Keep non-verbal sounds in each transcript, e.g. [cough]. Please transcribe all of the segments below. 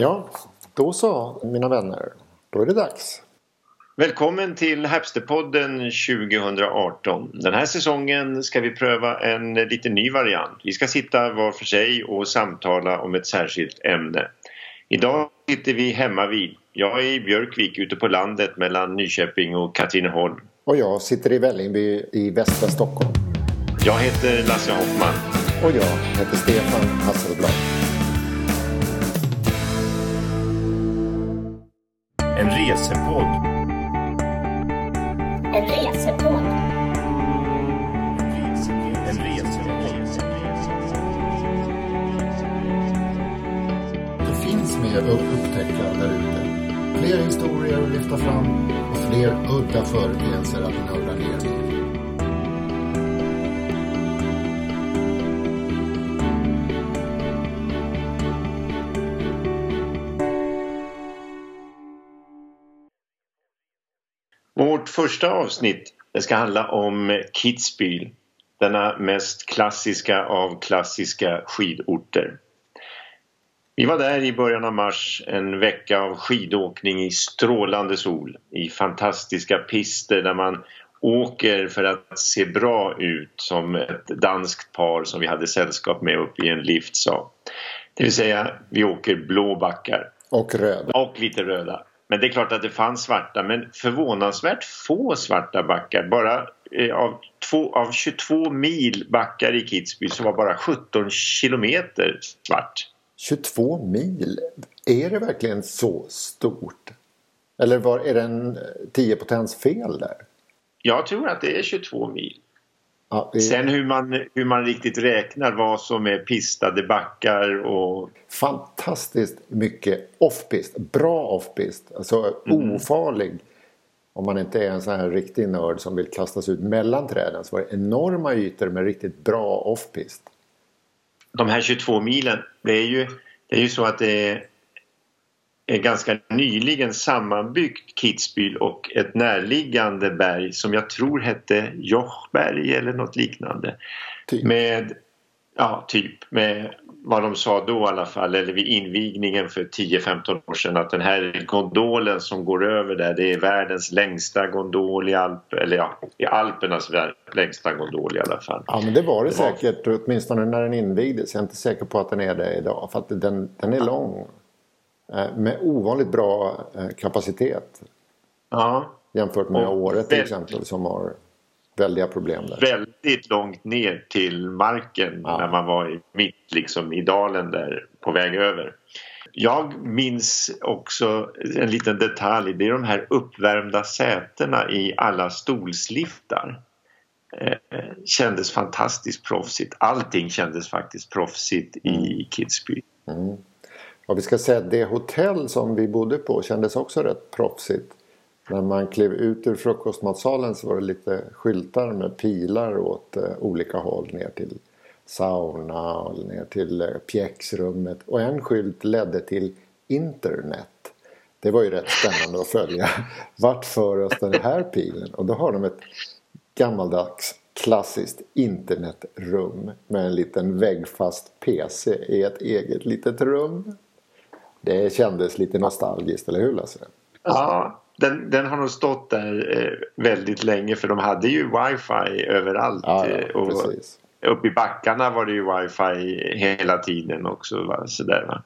Ja, då så mina vänner. Då är det dags. Välkommen till Hapsterpodden 2018. Den här säsongen ska vi pröva en lite ny variant. Vi ska sitta var för sig och samtala om ett särskilt ämne. Idag sitter vi hemma vid. Jag är i Björkvik ute på landet mellan Nyköping och Katrineholm. Och jag sitter i Vällingby i västra Stockholm. Jag heter Lasse Hoffman. Och jag heter Stefan Hasselblad. Resepodd. En resepodd. En resepodd. Det finns mer att upptäcka där ute. Fler historier att lyfta fram och fler udda företeelser att nörda ner i. första avsnitt det ska handla om Kitzbühel. Denna mest klassiska av klassiska skidorter. Vi var där i början av mars en vecka av skidåkning i strålande sol i fantastiska pister där man åker för att se bra ut som ett danskt par som vi hade sällskap med uppe i en lift sa. Det vill säga vi åker blå backar Och röda. och lite röda. Men det är klart att det fanns svarta men förvånansvärt få svarta backar. Bara eh, av, två, av 22 mil backar i Kitzbühel så var bara 17 kilometer svart. 22 mil. Är det verkligen så stort? Eller var, är det en 10 potens fel där? Jag tror att det är 22 mil. Ja, det Sen hur man, hur man riktigt räknar vad som är pistade backar och fantastiskt mycket off-pist. Bra off-pist. Alltså ofarlig. Om man inte är en sån här riktig nörd som vill kastas ut mellan träden så var det enorma ytor med riktigt bra off-pist. de här 22 milen, det är ju, det är ju så att det är ganska nyligen sammanbyggt Kitzbühel och ett närliggande berg som jag tror hette Jochberg eller något liknande. Typ. Med, ja typ, med vad de sa då i alla fall, eller vid invigningen för 10-15 år sedan att den här gondolen som går över där det är världens längsta gondol i Alp, eller ja, i Alpernas längsta gondol i alla fall. Ja men det var det, Det var- säkert åtminstone när den invigdes. Jag är inte säker på att den är det idag. För att den, den är lång. Eh, Med ovanligt bra eh, kapacitet. Ja, Jämfört med Och Åre till exempel som har väldiga problem där. väldigt långt ner till marken Ja. när man var i, mitt liksom i dalen där på väg över. Jag minns också en liten detalj. Det är de här uppvärmda sätena i alla stolsliftar. Eh, kändes fantastiskt proffsigt. Allting kändes faktiskt proffsigt i Kitzbühel. Och vi ska säga att det hotell som vi bodde på kändes också rätt proffsigt. När man klev ut ur frukostmatsalen så var det lite skyltar med pilar åt eh, olika håll ner till sauna och ner till eh, pjäxrummet. Och en skylt ledde till internet. Det var ju rätt spännande att följa. [laughs] Vart för oss den här pilen? Och då har de ett gammaldags klassiskt internetrum med en liten väggfast PC i ett eget litet rum. Det kändes lite nostalgiskt, eller hur Lasse? Ja, den, den har nog stått där eh, väldigt länge för de hade ju wifi överallt. Ja, eh, ja och precis. uppe i backarna var det ju wifi hela tiden också. Va? Sådär, va?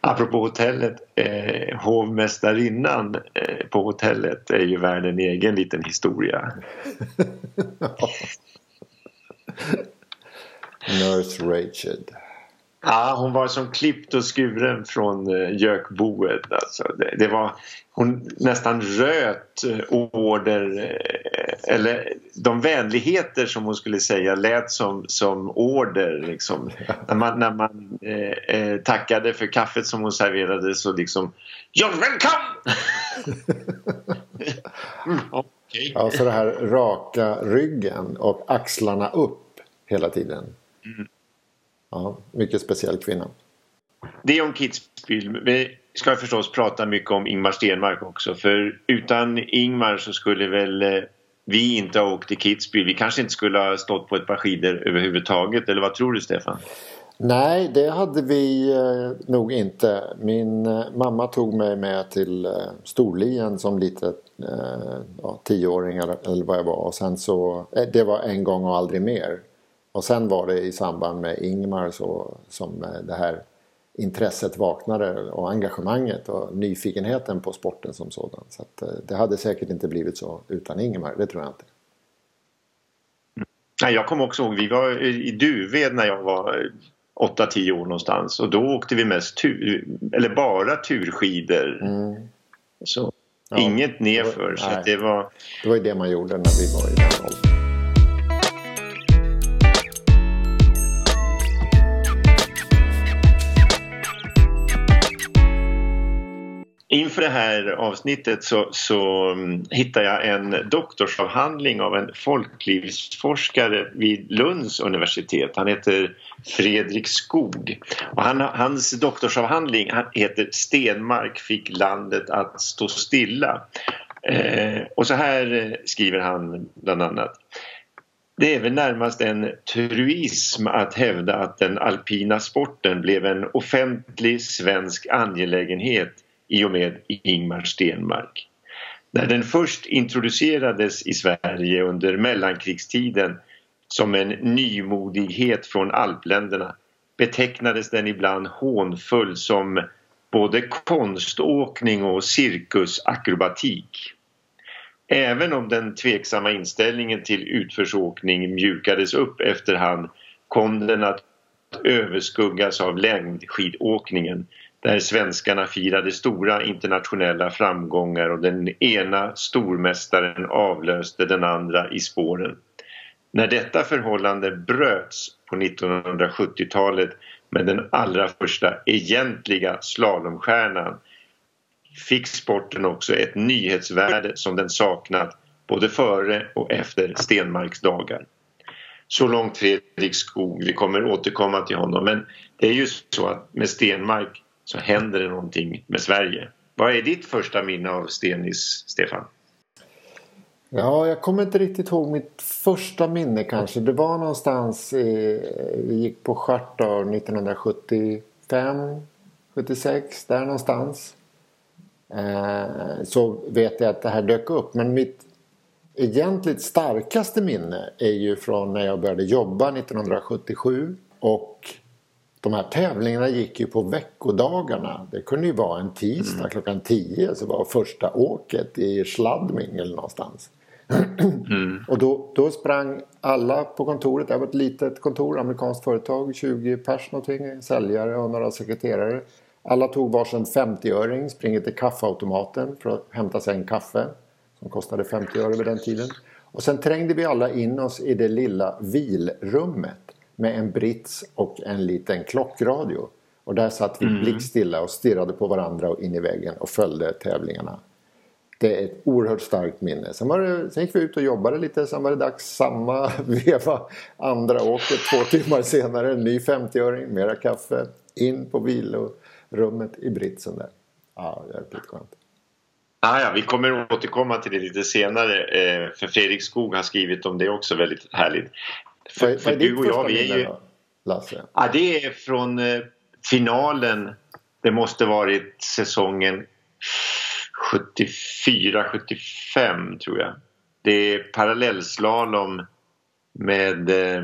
Apropå hotellet, eh, hovmästarinnan eh, på hotellet är ju värd en egen liten historia. [laughs] Nurse Rachel. Ja, hon var som klippt och skuren från eh, gökboet. Alltså, det, det var, hon nästan röt eh, order eh, eller de vänligheter som hon skulle säga lät som, som order. Liksom. När man, när man eh, tackade för kaffet som hon serverade så liksom You're welcome! mm, okej. Ja, så det här raka ryggen och axlarna upp hela tiden. Ja, mycket speciell kvinna. Det är om Kitzbühel. Vi ska förstås prata mycket om Ingmar Stenmark också för utan Ingmar så skulle väl eh, vi inte ha åkt till Kitzbühel. Vi kanske inte skulle ha stått på ett par skidor överhuvudtaget eller vad tror du Stefan? Nej, det hade vi eh, nog inte. Min eh, mamma tog mig med till Storlien som liten ja, tioåring eller, vad jag var. Och sen så, det var en gång och aldrig mer. Och sen var det i samband med Ingmar så, som eh, det här intresset vaknade och engagemanget och nyfikenheten på sporten som sådan. Så att, eh, det hade säkert inte blivit så utan Ingmar, det tror jag inte. Nej, jag kommer också ihåg, vi var i Duved när jag var 8-10 år någonstans och då åkte vi mest tur, eller bara turskidor. Mm. Så ja, inget nerför. Det var, så det var... det var ju det man gjorde när vi var i den åldern. Inför det här avsnittet så, så mm, hittade jag en doktorsavhandling av en folklivsforskare vid Lunds universitet. Han heter Fredrik Skog. Och han, hans doktorsavhandling heter Stenmark fick landet att stå stilla. Eh, och så här skriver han bland annat. Det är väl närmast en truism att hävda att den alpina sporten blev en offentlig svensk angelägenhet i och med Ingmar Stenmark. När den först introducerades i Sverige under mellankrigstiden som en nymodighet från alpländerna betecknades den ibland hånfull som både konståkning och cirkusakrobatik. Även om den tveksamma inställningen till utförsåkning mjukades upp efterhand kom den att överskuggas av längdskidåkningen där svenskarna firade stora internationella framgångar och den ena stormästaren avlöste den andra i spåren. När detta förhållande bröts på 1970-talet med den allra första egentliga slalomstjärnan fick sporten också ett nyhetsvärde som den saknat både före och efter Stenmarks dagar. Så långt Fredrik Skog, vi kommer återkomma till honom men det är ju så att med Stenmark så händer det någonting med Sverige. Vad är ditt första minne av Stenis, Stefan? Ja, jag kommer inte riktigt ihåg mitt första minne kanske. Det var någonstans, i, vi gick på Stjärtör 1975, 76, där någonstans. Eh, så vet jag att det här dök upp. Men mitt egentligt starkaste minne är ju från när jag började jobba 1977. Och de här tävlingarna gick ju på veckodagarna. Det kunde ju vara en tisdag mm. klockan 10 så var första åket i Schladming eller någonstans. Mm. och då, då sprang alla på kontoret, det var ett litet kontor, amerikanskt företag, 20 pers någonting, säljare och några sekreterare. Alla tog varsin 50-öring, springer till kaffeautomaten för att hämta sig en kaffe som kostade 50 öre vid den tiden. Och sen trängde vi alla in oss i det lilla vilrummet med en brits och en liten klockradio. Och där satt vi mm. blickstilla och stirrade på varandra och in i väggen och följde tävlingarna. Det är ett oerhört starkt minne. Sen, var det, sen gick vi ut och jobbade lite. Sen var det dags samma [laughs] veva. Andra åket två timmar senare. En ny 50-öring, mera kaffe. In på vilorummet i britsen där. Ja, jäkligt skönt. Ah, ja, vi kommer återkomma till det lite senare. Eh, för Fredrik Skog har skrivit om det också väldigt härligt. För, för du och jag, vi är ju... Lasse? Ja, det är från eh, finalen. Det måste varit säsongen 74-75 tror jag. Det är parallellslalom med... Eh,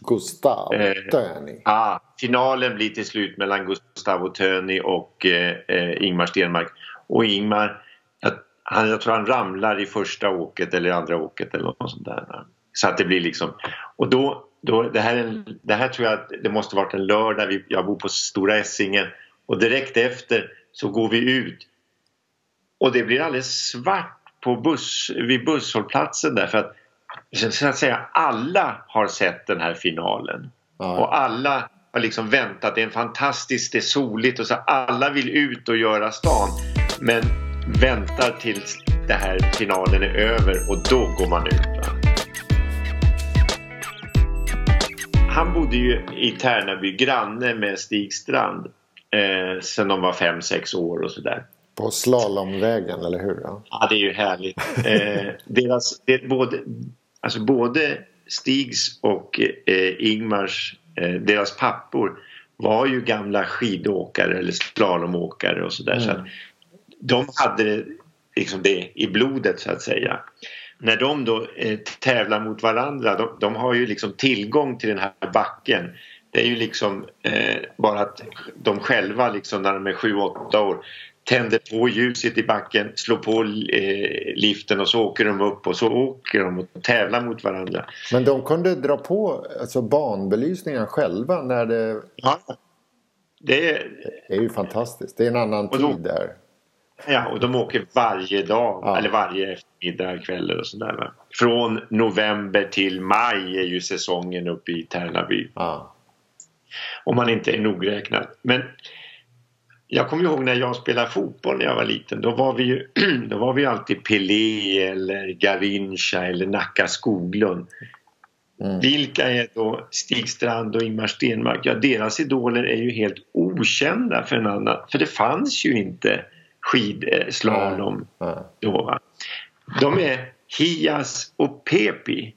Gustav eh, Töni. Ja, finalen blir till slut mellan Gustavo Töni och eh, eh, Ingmar Stenmark. Och Ingmar, jag, han, jag tror han ramlar i första åket eller andra åket eller något sånt där. Så att det blir liksom... Och då, då, det, här en, det här tror jag att det måste varit en lördag. Jag bor på Stora Essingen och direkt efter så går vi ut och det blir alldeles svart på buss, vid busshållplatsen där för att så att säga alla har sett den här finalen. Ja. Och alla har liksom väntat. Det är en fantastiskt, det är soligt och så alla vill ut och göra stan. Men väntar tills den här finalen är över och då går man ut. Han bodde ju i Tärnaby, granne med Stig Strand eh, sen de var 5-6 år och sådär. På slalomvägen, eller hur? Ja, ja det är ju härligt. Eh, deras, det, både, alltså både Stigs och eh, Ingmars Eh, deras pappor var ju gamla skidåkare eller slalomåkare och sådär. Mm. Så de hade liksom det i blodet så att säga. När de då eh, tävlar mot varandra, de, de, har ju liksom tillgång till den här backen. Det är ju liksom eh, bara att de själva liksom när de är 7-8 år tänder på ljuset i backen, slår på eh, liften och så åker de upp och så åker de och tävlar mot varandra. Men de kunde dra på alltså banbelysningen själva när det... Ja. Det är, det är ju fantastiskt. Det är en annan då, tid där. Ja, och de åker varje dag ja. eller varje eftermiddag, kvällar och sådär. Från november till maj är ju säsongen uppe i Tärnaby. Ja. Om man inte är nogräknad. Men jag kommer ihåg när jag spelade fotboll när jag var liten. Då var vi ju [clears throat] då var vi alltid Pelé eller Garincha eller Nacka Skoglund. Mm. Vilka är då Stig Strand och Ingmar Stenmark? Ja, deras idoler är ju helt okända för en annan. För det fanns ju inte skidslalom mm. då. Va? De är Hias och Pepi.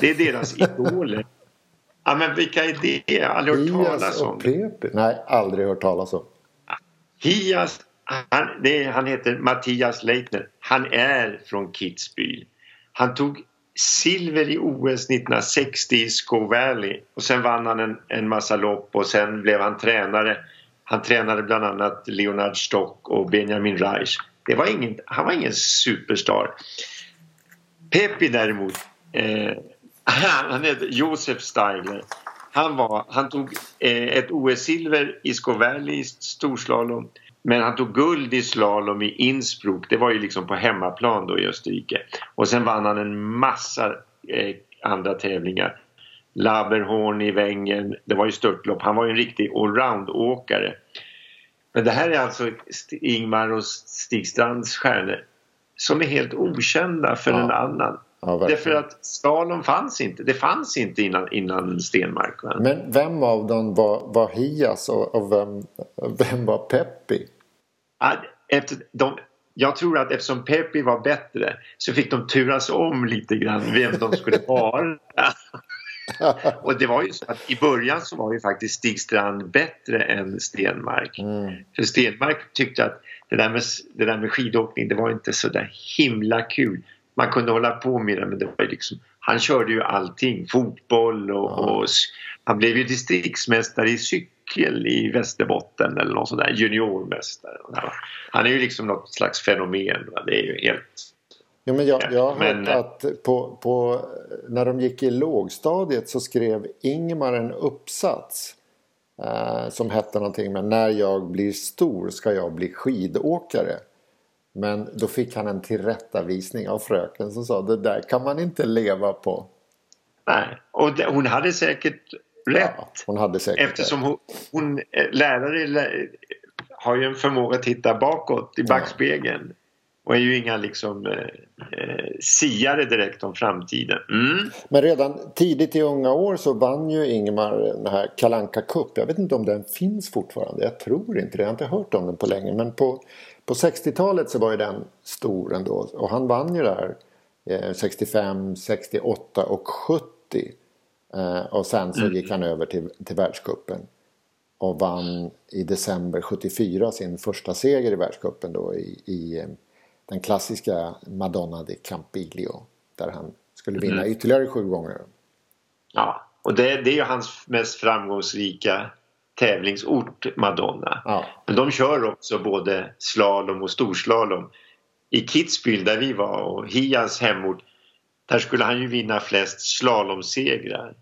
Det är deras [laughs] idoler. Ja, men vilka är det? Jag har aldrig hört talas om. Hias och Pepi? Nej, aldrig hört talas om. Hias, han, det, han heter Mattias Leitner. Han är från Kitzbühel. Han tog silver i OS 1960 i Sco Valley och sen vann han en, en massa lopp och sen blev han tränare. Han tränade bland annat Leonard Stock och Benjamin Reich. Det var ingen, han var ingen superstar. Pepi däremot, eh, [laughs] han hette Josef Steigler. Han, var, han tog eh, ett OS-silver i Sco Valley i storslalom. Men han tog guld i slalom i Innsbruck. Det var ju liksom på hemmaplan då i Österrike. Och sen vann han en massa eh, andra tävlingar. Laberhorn i Wengen. Det var ju störtlopp. Han var ju en riktig allround-åkare. Men det här är alltså Ingmar och Stig Strands stjärnor som är helt okända för ja. en annan. Ja, Därför att slalom fanns inte. Det fanns inte innan, innan Stenmark. Va? Men vem av dem var, var Hias och, och vem, vem var Peppi? Efter, de, jag tror att eftersom Peppi var bättre så fick de turas om lite grann vem de skulle vara. [laughs] [laughs] och det var ju så att i början så var ju faktiskt Stig Strand bättre än Stenmark. Mm. För Stenmark tyckte att det där, med, det där med skidåkning det var inte så där himla kul man kunde hålla på med det men det var liksom, han körde ju allting, fotboll och, ja. och han blev ju distriktsmästare i cykel i Västerbotten eller något sånt där, juniormästare. Han är ju liksom något slags fenomen, va? det är ju helt Ja, men jag, jag har men, hört att på, på, när de gick i lågstadiet så skrev Ingmar en uppsats eh, som hette någonting med När jag blir stor ska jag bli skidåkare. Men då fick han en tillrättavisning av fröken som sa det där kan man inte leva på. Nej, och det, hon hade säkert rätt. Ja, hon hade säkert Eftersom hon, hon eh, lärare har ju en förmåga att titta bakåt i backspegeln. Och är ju inga liksom eh, eh, siare direkt om framtiden. Mm. Men redan tidigt i unga år så vann ju Ingmar den här Kalanka Cup. Jag vet inte om den finns fortfarande. Jag tror inte det. Jag har inte hört om den på länge. Men på på 60-talet så var ju den stor ändå och han vann ju där eh, 65, 68 och 70. Eh, och sen så mm. gick han över till, till världskuppen och vann i december 74 sin första seger i världskuppen då i, i eh, den klassiska Madonna di Campiglio där han skulle vinna mm. ytterligare sju gånger. Ja, och det, det är ju hans mest framgångsrika tävlingsort Madonna. Ja. Men de kör också både slalom och storslalom. I Kitzbühel där vi var och Hias hemort där skulle han ju vinna flest slalomsegrar.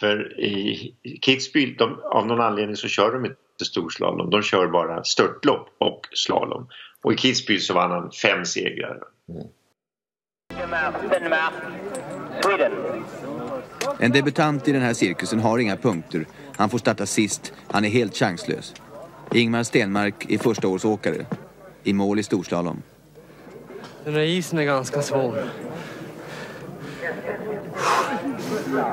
För i Kitzbühel, de, av någon anledning så kör de inte storslalom. De kör bara störtlopp och slalom. Och i Kitzbühel så vann han fem segrar. Mm. En debutant i den här cirkusen har inga punkter han får starta sist. Han är helt chanslös. Ingmar Stenmark är förstaårsåkare. I mål i storslalom. Den här isen är ganska svår.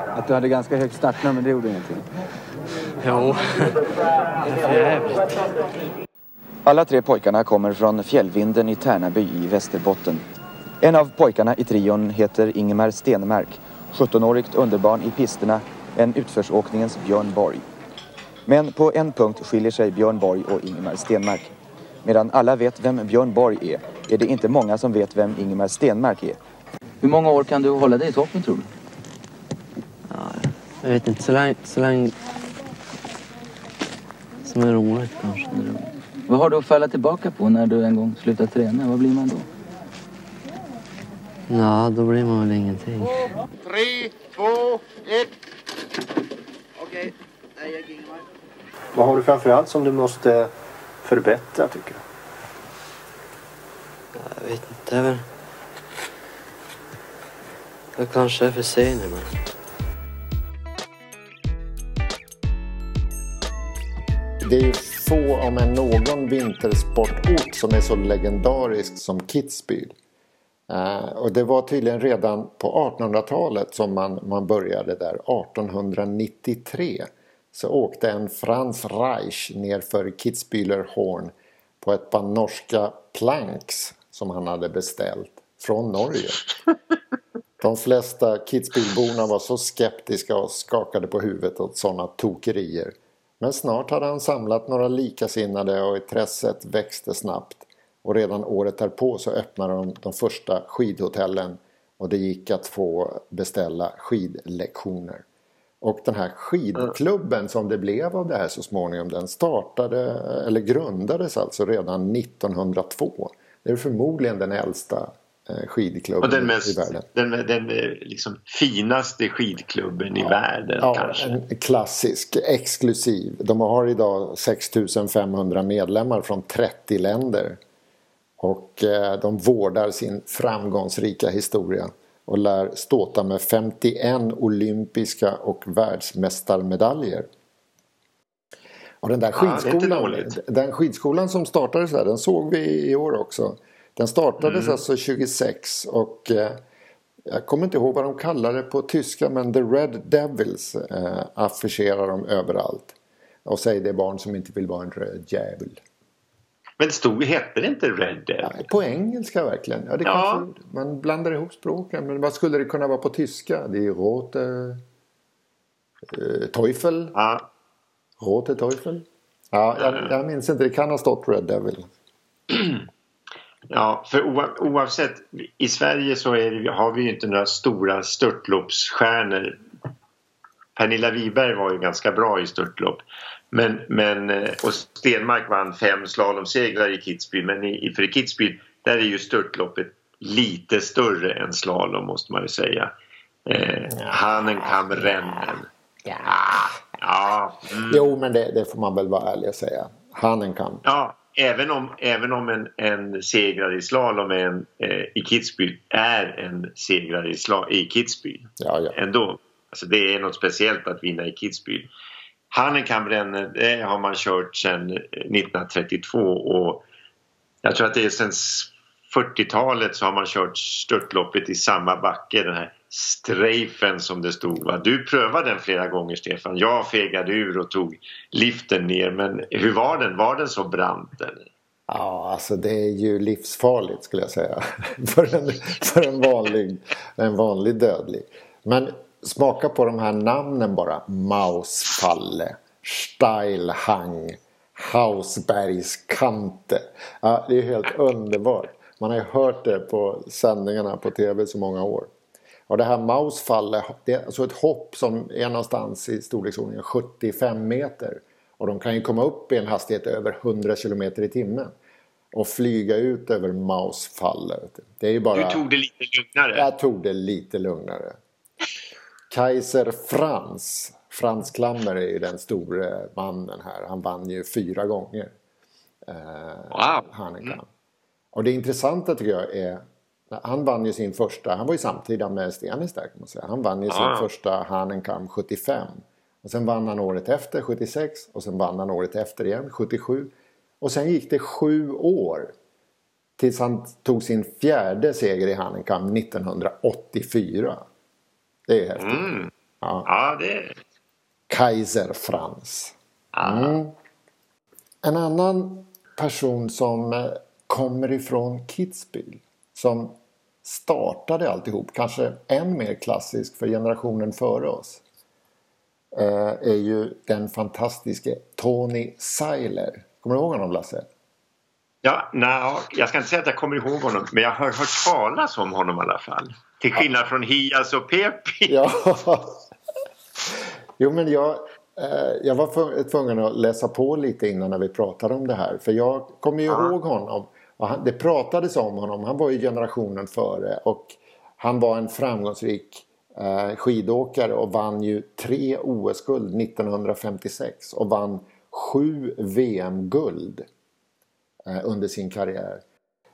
Att du hade ganska högt startnummer, det gjorde ingenting? Jo, [laughs] det är jävligt. Alla tre pojkarna kommer från Fjällvinden i Tärnaby i Västerbotten. En av pojkarna i trion heter Ingemar Stenmark. 17-årigt underbarn i pisterna än utförsåkningens Björn Borg. Men på en punkt skiljer sig Björn Borg och Ingemar Stenmark. Medan alla vet vem Björn Borg är, är det inte många som vet vem Ingemar Stenmark är. Hur många år kan du hålla dig i toppen tror du? Ja, jag vet inte, så länge, så länge som är roligt kanske. Vad har du att falla tillbaka på när du en gång slutar träna? Vad blir man då? Ja, då blir man väl ingenting. Tre, två, ett. Okej, nej jag Ingemar. Vad har du framförallt som du måste förbättra tycker du? Jag vet inte, det är väl... Jag kanske är för sen ibland. Det är få, om än någon, vintersportort som är så legendarisk som Kitzbühel. Uh, och det var tydligen redan på 1800-talet som man, man började där. 1893 så åkte en Franz Reich ner för Kitzbühler Horn på ett par norska planks som han hade beställt från Norge. [laughs] De flesta Kitzbühelborna var så skeptiska och skakade på huvudet åt sådana tokerier. Men snart hade han samlat några likasinnade och intresset växte snabbt. Och redan året därpå så öppnade de de första skidhotellen och det gick att få beställa skidlektioner. Och den här skidklubben som det blev av det här så småningom den startade, eller grundades alltså redan 1902. Det är förmodligen den äldsta skidklubben Och den i mest, världen. den, den eh, liksom finaste skidklubben i världen Ja, kanske. klassisk, exklusiv. De har idag 6500 medlemmar från 30 länder. Och eh, de vårdar sin framgångsrika historia och lär ståta med 51 olympiska och världsmästarmedaljer. Och den där Ja, skidskolan, dåligt. den skidskolan som startades där, den såg vi i år också. Den startades Mm. alltså 26 och eh, jag kommer inte ihåg vad de kallar det på tyska men The Red Devils eh, affischerar de överallt. Och säger det är barn som inte vill vara en röd djävul. Men stod, hette det inte Red Dead? Ja, på engelska verkligen. Ja, det Ja. Kanske, man blandar ihop språken. Men vad skulle det kunna vara på tyska? Det är Rote... Eh, Teufel. Ja, Rote Teufel. Ja, jag, jag minns inte. Det kan ha stått Red Devil. [clears throat] ja, för oa- oavsett. I Sverige så är det, har vi ju inte några stora störtloppsstjärnor. Pernilla Wiberg var ju ganska bra i störtlopp. Men, men, eh, och Stenmark vann fem slalomsegrar i Kitzbühel. Men i, för i Kitzbühel där är ju störtloppet lite större än slalom måste man ju säga. Eh, Hanenkam rennen. Ja, ja, mm. Jo, men det, det får man väl vara ärlig och säga. Hanenkam. Ja, även om, även om en, en segrare i slalom en, eh, i Kitzbühel är en segrare i, sla, i Kitzbühel. Ja, ja. Ändå. Alltså det är något speciellt att vinna i Kitzbühel. Hanekamrennen det har man kört sedan 1932 och jag tror att det är sedan 40-talet så har man kört störtloppet i samma backe. Den här strafen som det stod. Va? Du prövade den flera gånger Stefan. Jag fegade ur och tog liften ner. Men hur var den? Var den så brant? Eller? Ja, alltså det är ju livsfarligt skulle jag säga. [laughs] för en, för en, vanlig, en vanlig dödlig. Men smaka på de här namnen bara. Mausfalle, Steilhang, Hausbergskante. Ja, det är helt underbart. Man har ju hört det på sändningarna på tv så många år. Och det här Mausfalle, det är alltså ett hopp som är någonstans i storleksordningen 75 meter. Och de kan ju komma upp i en hastighet över 100 km i timmen. Och flyga ut över Mausfalle. vet du. Det är ju bara... Du tog det lite lugnare. Jag tog det lite lugnare. Kaiser Franz. Frans Klammer är ju den store mannen här. Han vann ju fyra gånger. Eh, Wow. Hanenkam. Och det intressanta tycker jag är han vann ju sin första, han var ju samtida med Stenis där kan man säga. Han vann ju sin Ja. första Hanenkam 75. Och sen vann han året efter 76 och sen vann han året efter igen 77. Och sen gick det sju år tills han tog sin fjärde seger i Hanenkam 1984. Det är häftigt. Mm. Ja. Ja, det... Kaiser Franz. Mm. En annan person som eh, kommer ifrån Kitzbühel. Som startade alltihop. Kanske än mer klassisk för generationen före oss. eh, är ju den fantastiske Tony Seiler. Kommer du ihåg honom Lasse? Ja, nej, jag ska inte säga att jag kommer ihåg honom men jag har hört talas om honom i alla fall. Till skillnad från Hias och Pepi. Ja. [laughs] Jo men jag, eh, jag var tvungen att läsa på lite innan när vi pratade om det här. För jag kommer ju ihåg honom. Och han, det pratades om honom. Han var ju generationen före. Och han var en framgångsrik eh, skidåkare och vann ju tre OS-guld 1956. Och vann sju VM-guld eh, under sin karriär.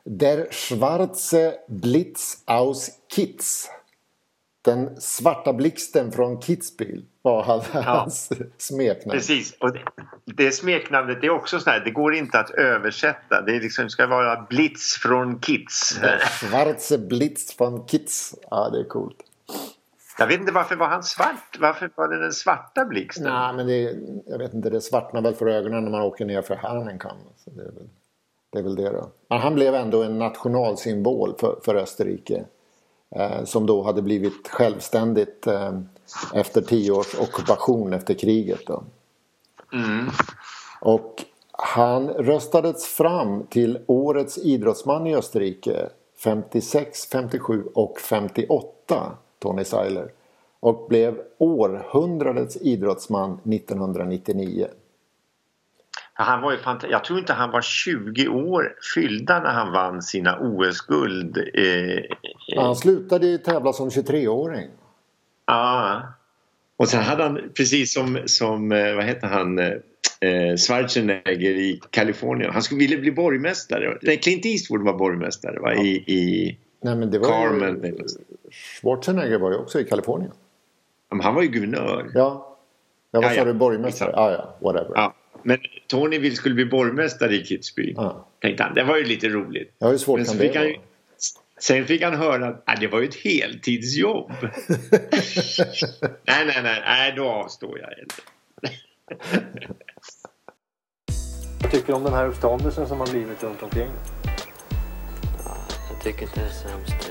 Der Schwarze Blitz aus Kitz. Den svarta blixten från Kitzbühel var han- hans smeknamn. Precis, och det, det smeknamnet är också så här, det går inte att översätta. Det liksom, ska vara Blitz från Kids. Der Schwarze Blitz från Kitz. Ja, det är coolt. Jag vet inte varför var han svart? Varför var det den svarta blixten? Nej, men det, jag vet inte, det svartnar väl för ögonen när man åker ner för Hahnenkamm. Så det, är väl, det är väl det då. Men han blev ändå en nationalsymbol för, för Österrike. Eh, som då hade blivit självständigt eh, efter tio års ockupation efter kriget. Då. Och han röstades fram till årets idrottsman i Österrike 56, 57 och 58, Tony Seiler. Och blev århundradets idrottsman 1999. Han var ju fant- jag tror inte han var 20 år fyllda när han vann sina OS-guld. Eh, Han slutade ju tävla som 23-åring. Ja. Och sen hade han, precis som, som eh, vad heter han, eh, Schwarzenegger i Kalifornien. Han skulle ville bli borgmästare. Nej, Clint Eastwood var borgmästare va? I, i Nej, men det var Carmen. ju, Schwarzenegger var ju också i Kalifornien. Men Han var ju guvernör. Ja, jag var Ja, ja. borgmästare. Ja, ja, whatever. Ja. Men Tony vill skulle bli borgmästare i Kitzbühel. Ja. Tänkte han. Det var ju lite roligt. Ja, hur svårt Men kan det vara? Sen fick han höra att ah, det var ju ett heltidsjobb. [laughs] nej, nej, nej, nej, då avstår jag. Vad [laughs] tycker du om den här uppståndelsen som har blivit runt omkring? Jag tycker inte det är så hemskt.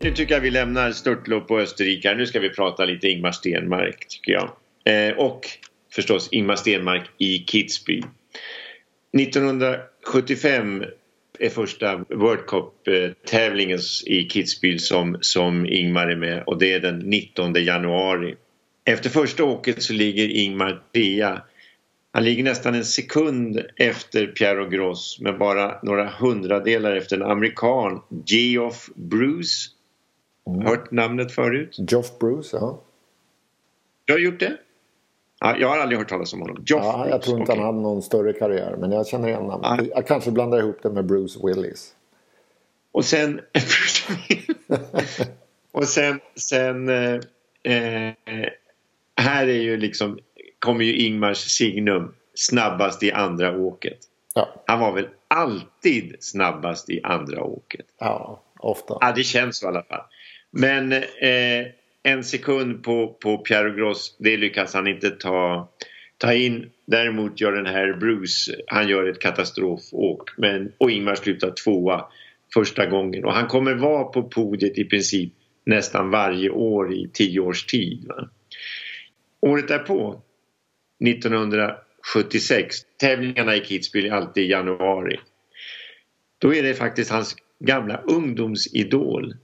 Nu tycker jag vi lämnar störtlopp och Österrike. Nu ska vi prata lite Ingmar Stenmark tycker jag. Eh, och förstås Ingmar Stenmark i Kitzbühel. 1975 är första World Cup-tävlingen i Kitzbühel som, som Ingmar är med och det är den 19 januari. Efter första åket så ligger Ingmar trea. Han ligger nästan en sekund efter Piero Gross men bara några hundradelar efter en amerikan, Geoff Bruce. Hört namnet förut? Geoff Bruce, ja. Du har gjort det? Ja, jag har aldrig hört talas om honom. Geoff ja jag tror inte okej. han hade någon större karriär. Men jag känner igen namnet. Nej. Jag kanske blandar ihop det med Bruce Willis. Och sen... [laughs] och sen... sen eh, eh, här är ju liksom... Kommer ju Ingmars signum snabbast i andra åket. Ja, Han var väl alltid snabbast i andra åket. ja ofta. Ja, det känns så i alla fall. Men eh, en sekund på, på Piero Gross, det lyckas han inte ta, ta in. Däremot gör den här Bruce, han gör ett katastrofåk. Men, och Ingmar slutar tvåa första gången. Och han kommer vara på podiet i princip nästan varje år i tio års tid. Va? Året därpå, 1976, tävlingarna i Kitzbühel är alltid i januari. Då är det faktiskt hans gamla ungdomsidol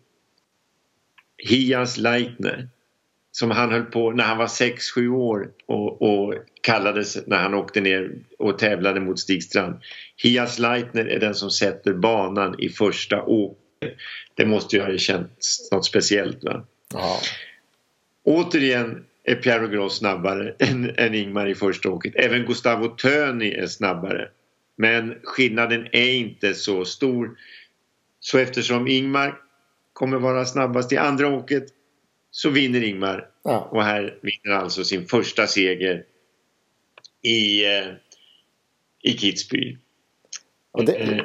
Hias Leitner som han höll på när han var 6-7 år och, och kallades när han åkte ner och tävlade mot Stigstrand. Hias Leitner är den som sätter banan i första åket. Det måste ju ha känts något speciellt. Va? Ja. Återigen är Piero Gross snabbare [laughs] än, än Ingmar i första åket. Även Gustavo Töni är snabbare. Men skillnaden är inte så stor. Så eftersom Ingmar kommer vara snabbast i andra åket så vinner Ingmar. Ja. Och här vinner alltså sin första seger i, eh, i Kitzbühel. Och det, Eh,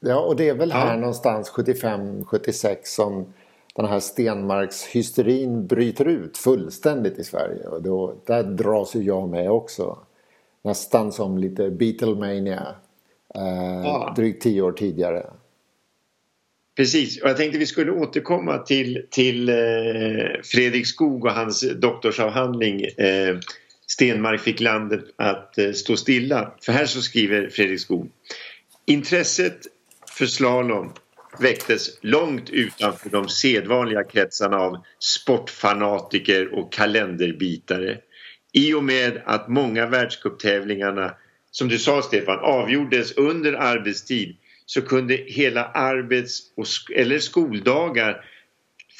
ja, och det är väl här Ja. någonstans 75-76 som den här Stenmarks-hysterin bryter ut fullständigt i Sverige. Och då, där dras ju jag med också. Nästan som lite Beatlemania. Eh, Ja. Drygt tio år tidigare. Precis, och jag tänkte vi skulle återkomma till, till eh, Fredrik Skog och hans doktorsavhandling eh, Stenmark fick landet att eh, stå stilla. För här så skriver Fredrik Skog Intresset för slalom väcktes långt utanför de sedvanliga kretsarna av sportfanatiker och kalenderbitare. I och med att många världscuptävlingarna, som du sa Stefan, avgjordes under arbetstid så kunde hela arbets eller skoldagar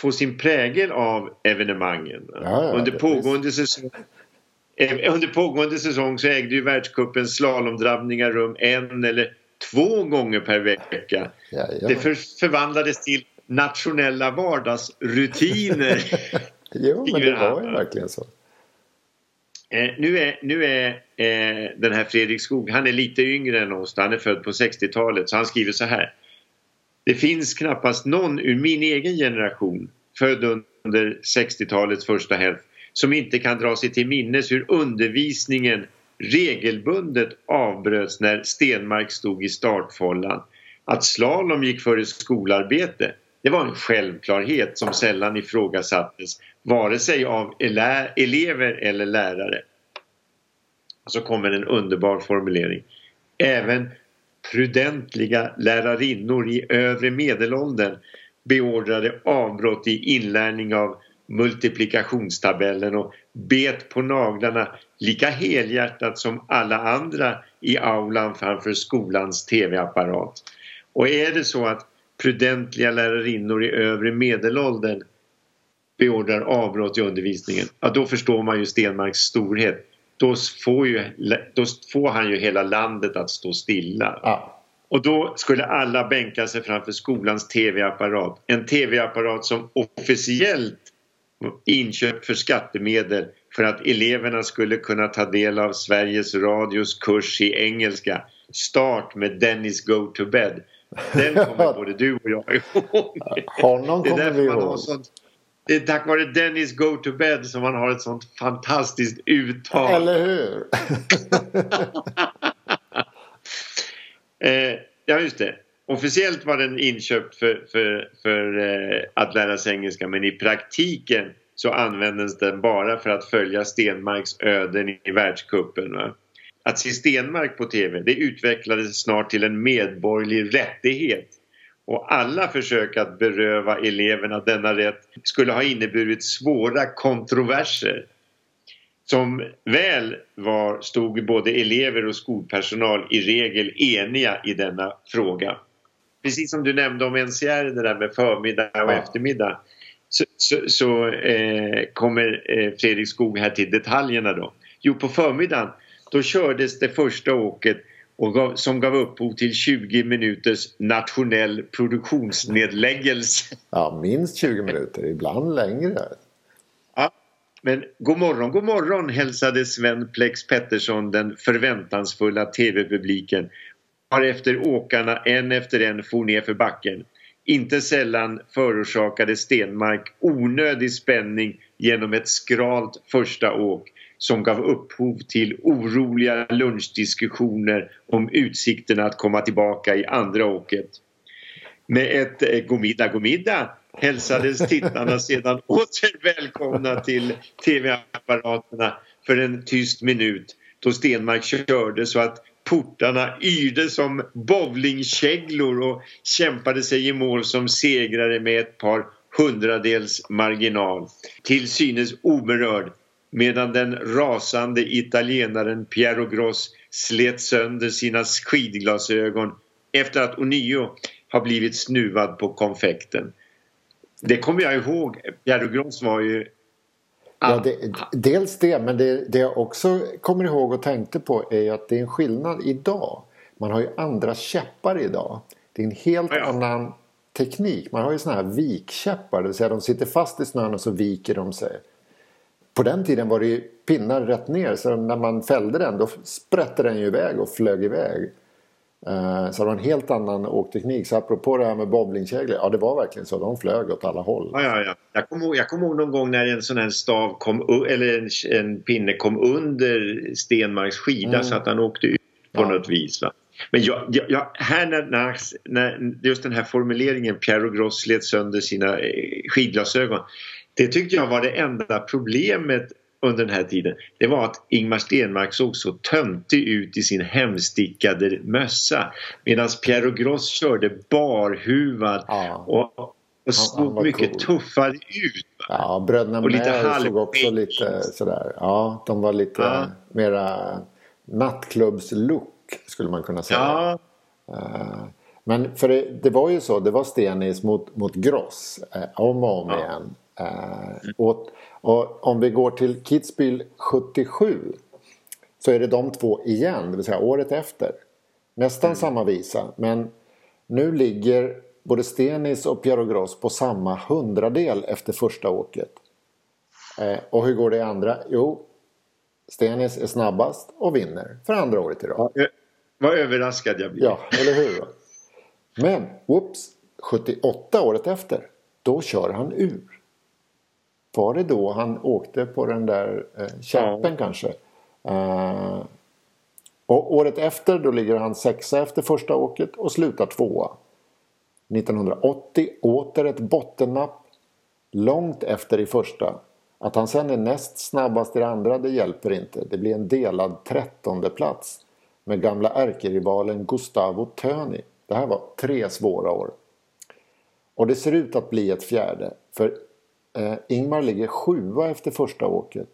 få sin prägel av evenemangen. Ja, ja, under, pågående säsong, eh, under pågående säsong så ägde ju världscupens slalomdrabbningar rum en eller två gånger per vecka. Jajamän. Det för, förvandlades till nationella vardagsrutiner. [laughs] Jo, men det var ju verkligen så. Eh, nu är, nu är eh, den här Fredrik Skog, han är lite yngre än oss, han är född på 60-talet så han skriver så här. Det finns knappast någon ur min egen generation född under 60-talets första hälft som inte kan dra sig till minnes hur undervisningen regelbundet avbröts när Stenmark stod i startfållan. Att slalom gick före skolarbete det var en självklarhet som sällan ifrågasattes vare sig av ele- elever eller lärare. Och så kommer en underbar formulering. Även prudentliga lärarinnor i övre medelåldern beordrade avbrott i inlärning av multiplikationstabellen och bet på naglarna lika helhjärtat som alla andra i aulan framför skolans tv-apparat. Och är det så att prudentliga lärarinnor i övre medelåldern beordrar avbrott i undervisningen, ja då förstår man ju Stenmarks storhet. Då får, ju, då får han ju hela landet att stå stilla. Ja. Och då skulle alla bänka sig framför skolans tv-apparat. En tv-apparat som officiellt inköpt för skattemedel för att eleverna skulle kunna ta del av Sveriges Radios kurs i engelska. Start med Dennis Go to Bed. Den kommer [laughs] både du och jag ihåg. Honom kommer vi ihåg. sånt det är tack vare Dennis Go to Bed som man har ett sånt fantastiskt uttal. Eller hur? [laughs] Eh, ja, just det. Officiellt var den inköpt för, för, för eh, att lära sig engelska men i praktiken så användes den bara för att följa Stenmarks öden i världscupen. Va? Att se Stenmark på TV det utvecklades snart till en medborgerlig rättighet. Och alla försök att beröva eleverna denna rätt skulle ha inneburit svåra kontroverser. Som väl var stod både elever och skolpersonal i regel eniga i denna fråga. Precis som du nämnde om NCR, det där med förmiddag och Ja. eftermiddag. Så, så, så eh, kommer eh, Fredrik Skog här till detaljerna då. Jo, på förmiddagen då kördes det första åket och gav, som gav upphov till 20 minuters nationell produktionsnedläggelse. Ja, minst 20 minuter, ibland längre. Ja, men god morgon, god morgon hälsade Sven Plex Pettersson den förväntansfulla tv-publiken varefter åkarna en efter en for ner för backen. Inte sällan förorsakade Stenmark onödig spänning genom ett skralt första åk som gav upphov till oroliga lunchdiskussioner om utsikterna att komma tillbaka i andra åket. Med ett eh, godmiddag, godmiddag hälsades tittarna [laughs] sedan åter välkomna till tv-apparaterna för en tyst minut då Stenmark körde så att portarna yrde som bowlingkäglor och kämpade sig i mål som segrare med ett par hundradels marginal. Till synes oberörd medan den rasande italienaren Piero Gross slet sönder sina skidglasögon efter att ånyo ha blivit snuvad på konfekten. Det kommer jag ihåg. Piero Gross var ju... Ja, det, dels det, men det, det jag också kommer ihåg och tänkte på är ju att det är en skillnad idag. Man har ju andra käppar idag. Det är en helt Ja, ja. annan teknik. Man har ju såna här vikkäppar, det vill säga de sitter fast i snön och så viker de sig. På den tiden var det ju pinnar rätt ner så när man fällde den då sprätte den ju iväg och flög iväg. Eh, Så det var en helt annan åkteknik. Så apropå det här med bowlingkäglor, ja det var verkligen så. De flög åt alla håll. Ja, ja, ja. Jag kommer ihåg, kommer ihåg någon gång när en sån här stav kom, eller en, en pinne kom under Stenmarks skida Mm. så att han åkte ut på Ja. något vis. Va? Men jag, jag, jag, här när, när, när, just den här formuleringen Pierre Gross slet sönder sina eh, skidglasögon. Det tyckte jag var det enda problemet under den här tiden. Det var att Ingmar Stenmark såg så töntig ut i sin hemstickade mössa. Medan Pierre Gross körde barhuvad Ja. och, och såg mycket cool. tuffare ut. va? Ja, bröderna Och lite såg också lite sådär. Ja, de var lite Ja. mera nattklubbslook skulle man kunna säga. Ja, Eh, Men för det, det var ju så, det var Stenis mot, mot Gross eh, om och om Ja. igen. Eh, och, och om vi går till Kitzbühel 77 så är det de två igen, det vill säga året efter. Nästan samma visa, men nu ligger både Stenis och Piero Gross på samma hundradel efter första åket. Eh, och hur går det i andra? Jo, Stenis är snabbast och vinner för andra året i rad. Vad överraskad jag blir. Ja, eller hur? Men, whoops, 78 året efter, då kör han ur. Var det då han åkte på den där eh, käppen kanske? Eh, och året efter då ligger han sexa efter första åket och slutar tvåa. 1980 åter ett bottennapp. Långt efter i första. Att han sen är näst snabbast i det andra det hjälper inte. Det blir en delad trettonde plats med gamla ärkerivalen Gustavo Töni. Det här var tre svåra år. Och det ser ut att bli ett fjärde. För eh, Ingmar ligger sjua efter första åket.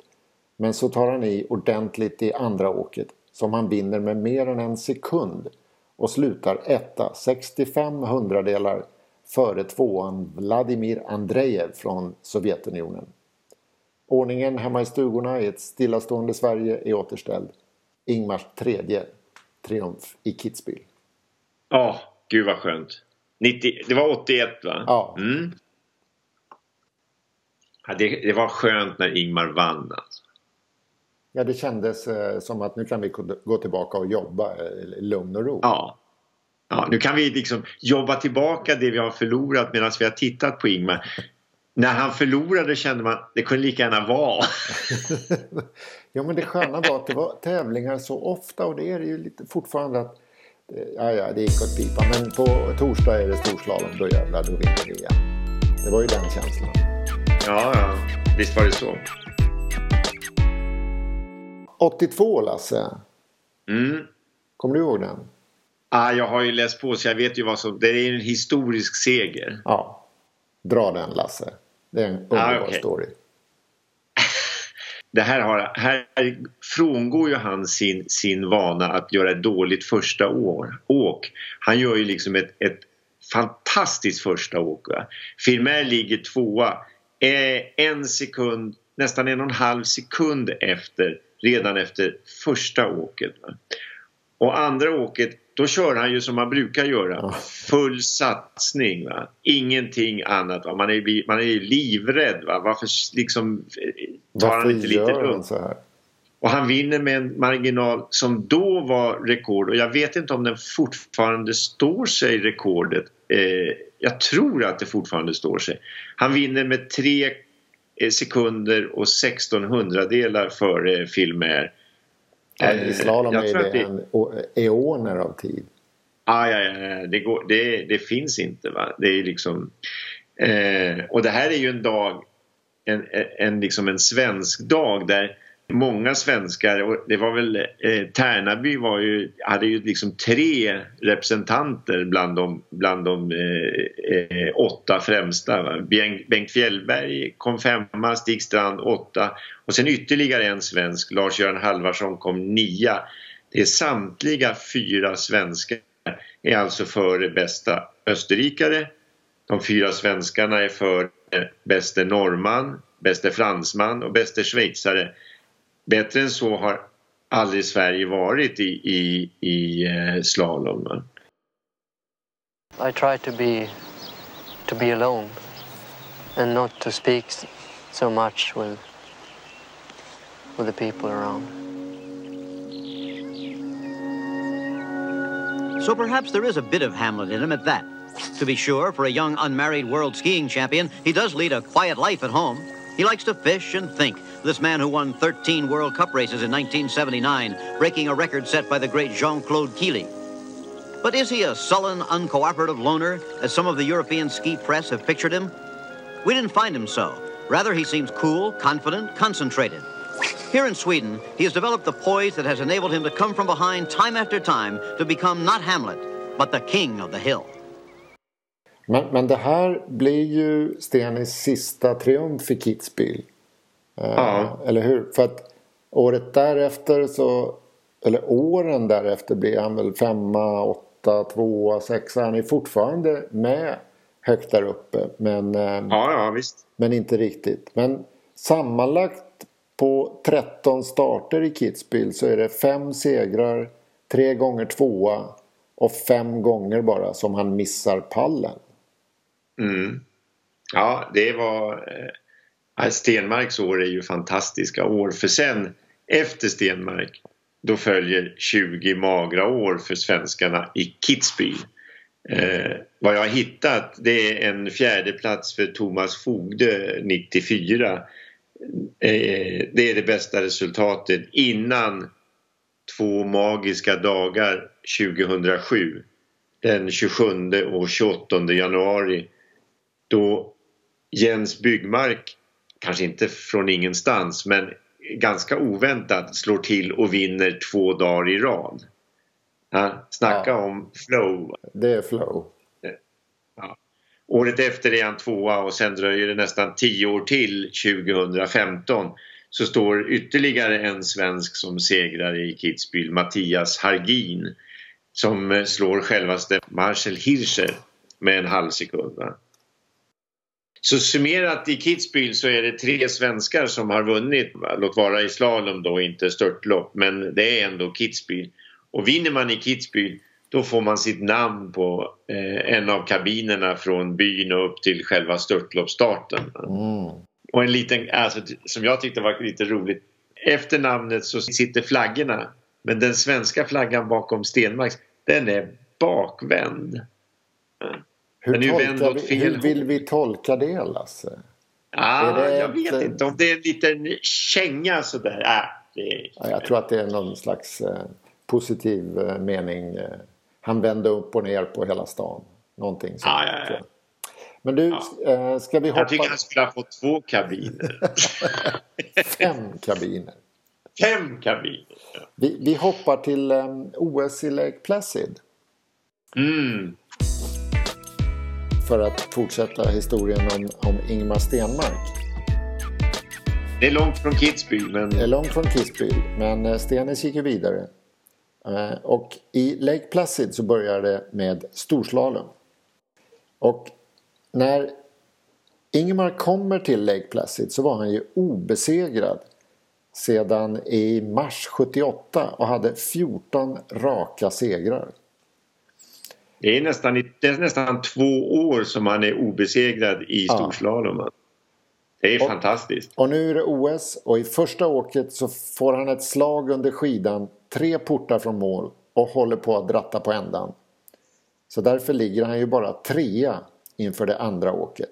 Men så tar han i ordentligt i andra åket. Som han vinner med mer än en sekund. Och slutar etta, 65 hundradelar före tvåan Vladimir Andrejev från Sovjetunionen. Ordningen hemma i stugorna i ett stillastående Sverige är återställd. Ingmars tredje triumf i Kitzbühel. Ja, gud vad skönt. 90, det var 81 va? Ja. Mm. Ja det, det var skönt när Ingmar vann alltså. Ja, det kändes eh, som att nu kan vi gå- tillbaka och jobba eh, i lugn och ro. Ja. ja. Nu kan vi liksom jobba tillbaka det vi har förlorat medan vi har tittat på Ingmar. När han förlorade kände man det kunde lika gärna vara. [laughs] ja, men det sköna var att det var tävlingar så ofta och det är det ju lite fortfarande att eh, ja, ja, det gick åt pipan. Men på torsdag är det storslalom, då jävlar, då vinner vi igen. Det var ju den känslan. Ja, ja. Visst var det så. 82 Lasse, Mm. kommer du ihåg den? Ah, jag har ju läst på så jag vet ju vad som... Det är en historisk seger. Ja, dra den Lasse. Det är en underbar okej. story. [laughs] Det här, har, här frångår ju han sin, sin vana att göra ett dåligt första år, åk. Han gör ju liksom ett, ett fantastiskt första åk. Va? Filmer ligger tvåa eh, en sekund, nästan en och en halv sekund efter, redan efter första åket. Och andra åket, då kör han ju som man brukar göra. Full satsning. Va? Ingenting annat. Va? Man, är, man är ju livrädd. Va? Varför liksom eh, tar Varför han inte lite lugnt? Och han vinner med en marginal som då var rekord och jag vet inte om den fortfarande står sig rekordet. Eh, jag tror att det fortfarande står sig. Han vinner med 3 sekunder och 16 hundradelar före Filmer. Ja, I slalom jag är det det- en eoner av tid. Ah, ja, ja, ja. Det, går, det, det finns inte. Va? Det är liksom, eh, och det här är ju en dag, en, en, liksom en svensk dag där många svenskar, och det var väl eh, Tärnaby var ju, hade ju liksom tre representanter bland de, bland de eh, eh, åtta främsta. Va? Bengt, Bengt Fjällberg kom femma, Stig Strand åtta och sen ytterligare en svensk, Lars-Göran Halvarsson kom nia. Det är samtliga fyra svenskar är alltså före bästa österrikare. De fyra svenskarna är före bäste norrman, bäste fransman och bäste schweizare. Bättre än så har aldrig Sverige varit i, i, i eh, slalom. va? I try to be to be alone and not to speak so much with with the people around. So perhaps there is a bit of Hamlet in him at that. To be sure, for a young unmarried world skiing champion, he does lead a quiet life at home. He likes to fish and think. This man who won 13 World Cup races in 1979, breaking a record set by the great Jean-Claude Keely. But is he a sullen, uncooperative loner, as some of the European ski press have pictured him? We didn't find him so. Rather, he seems cool, confident, concentrated. Here in Sweden, he has developed the poise that has enabled him to come from behind time after time to become not Hamlet, but the king of the hill. Men, men det här blir ju Stenis sista triumf i Kitzbühel. Eh, Ja. Eller hur? För att året därefter så eller åren därefter blir han väl femma, åtta, tvåa, sexa. Han är fortfarande med högt där uppe. Men, eh, Ja, ja visst. men inte riktigt. Men sammanlagt på 13 starter i Kitzbühel så är det fem segrar, tre gånger tvåa och fem gånger bara som han missar pallen. Mm. Ja, det var... Stenmarks år är ju fantastiska år. För sen, efter Stenmark, då följer 20 magra år för svenskarna i Kitzbühel. Eh, vad jag har hittat det är en fjärde plats för Thomas Fogde 94. Eh, det är det bästa resultatet innan två magiska dagar 2007. Den 27 och 28 januari då Jens Byggmark, kanske inte från ingenstans men ganska oväntat slår till och vinner två dagar i rad. Ja, snacka Ja. om flow. Det är flow. Ja. Året efter är han tvåa och sen dröjer det nästan tio år till 2015 så står ytterligare en svensk som segrar i Kitzbühel, Mattias Hargin som slår självaste Marcel Hirscher med en halv sekund. Va? Så summerat i Kitzbühel så är det tre svenskar som har vunnit, låt vara i slalom då, inte störtlopp, men det är ändå Kitzbühel. Och vinner man i Kitzbühel då får man sitt namn på eh, en av kabinerna från byn och upp till själva störtloppsstarten. Mm. Och en liten, alltså, som jag tyckte var lite roligt, efter namnet så sitter flaggorna. Men den svenska flaggan bakom Stenmarks, den är bakvänd. Hur, Den är vänd åt fel hur vill vi tolka det Lasse? Ah, Är det jag vet ett- inte om det är en liten känga sådär. Ah, det, Ja, jag tror att det är någon slags eh, positiv eh, mening. Eh, han vände upp och ner på hela stan. Någonting sånt. Ja, ja, ja. Men du, eh, ska vi hoppa jag tycker han skulle ha fått två kabiner. [laughs] fem kabiner? Fem kabiner. Vi, vi hoppar till eh, OS i Lake Placid. Mm. För att fortsätta historien om, om Ingmar Stenmark. Det är långt från Kitzbühel men Det är långt från Kitzbühel, men eh, Stenis gick ju vidare. Eh, Och i Lake Placid så börjar det med storslalom. Och när Ingemar kommer till Lake Placid så var han ju obesegrad sedan i mars 78 och hade 14 raka segrar. Det är, nästan, det är nästan två år som han är obesegrad i Ja. Det är Och- fantastiskt. Och nu är det OS och i första åket så får han ett slag under skidan, tre portar från mål och håller på att dratta på ändan. Så därför ligger han ju bara trea inför det andra åket.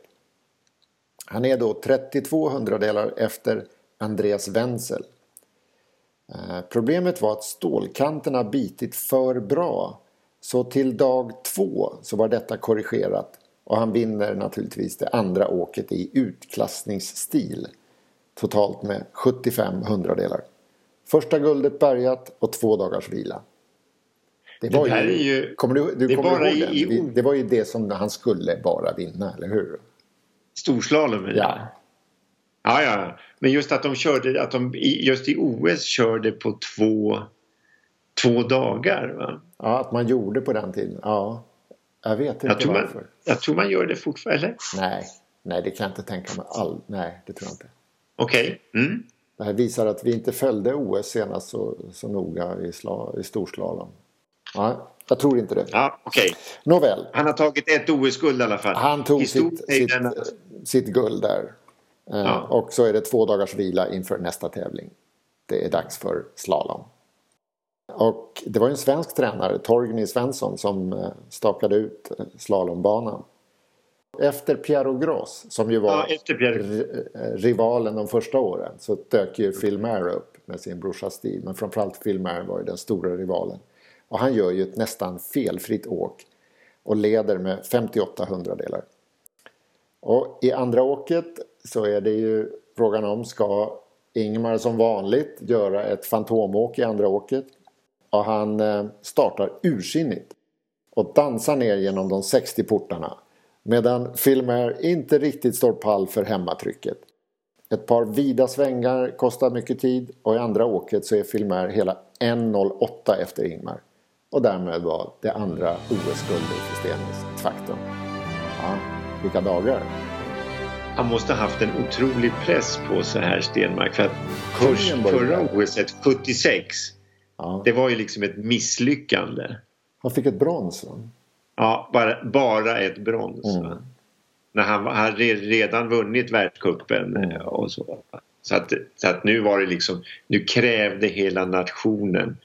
Han är då 32 hundradelar efter Andreas Wenzel. Eh, Problemet var att stålkanterna bitit för bra. Så till dag två så var detta korrigerat och han vinner naturligtvis det andra åket i utklassningsstil. Totalt med 75 hundradelar. Första guldet bärgat och två dagars vila. Det, var ju, är ju- kommer du, du det kommer ihåg i- den? var ju det som han skulle bara vinna, eller hur? Storslalom Ja. Ja, ja. Men just att de körde, att de just i OS körde på två, två dagar. Va? Ja, att man gjorde på den tiden. Ja, jag vet inte Jag, tror varför. man, jag tror man gör det fortfarande. Eller? Nej, nej, det kan jag inte tänka mig. All... Nej, det tror jag inte. Okej. Mm. Det här visar att vi inte följde OS senast så, så noga i, sla... i storslalom. Nej, jag tror inte det. Ja, okej. Nåväl, Han har tagit ett OS-guld i alla fall. han tog sitt, sitt, sitt guld där. Eh, Ja. Och så är det två dagars vila inför nästa tävling. Det är dags för slalom. Och det var ju en svensk tränare, Torgny Svensson, som eh, stakade ut eh, slalombanan. Efter Piero Gross, som ju var Ja, eh, rivalen de första åren, så dök ju Phil Maher upp med sin brorsa Steve. Men framförallt Phil Maher var ju den stora rivalen. Och han gör ju ett nästan felfritt åk och leder med 58 hundradelar. Och i andra åket så är det ju frågan om ska Ingmar som vanligt göra ett fantomåk i andra åket. Och han eh, startar ursinnigt och dansar ner genom de 60 portarna. Medan Filmer inte riktigt står pall för hemmatrycket. Ett par vida svängar kostar mycket tid och i andra åket så är Filmer hela 1.08 efter Ingmar. Och därmed var det andra OS-guldet för Stenis ett faktum. Ja, vilka dagar! Han måste ha haft en otrolig press på sig här Stenmark. För att först, förra OS 76 ja. det var ju liksom ett misslyckande. Han fick ett brons va? Ja, bara, bara ett brons. Mm. När han hade redan vunnit världscupen mm. och så. Så att, så att nu var det liksom, nu krävde hela nationen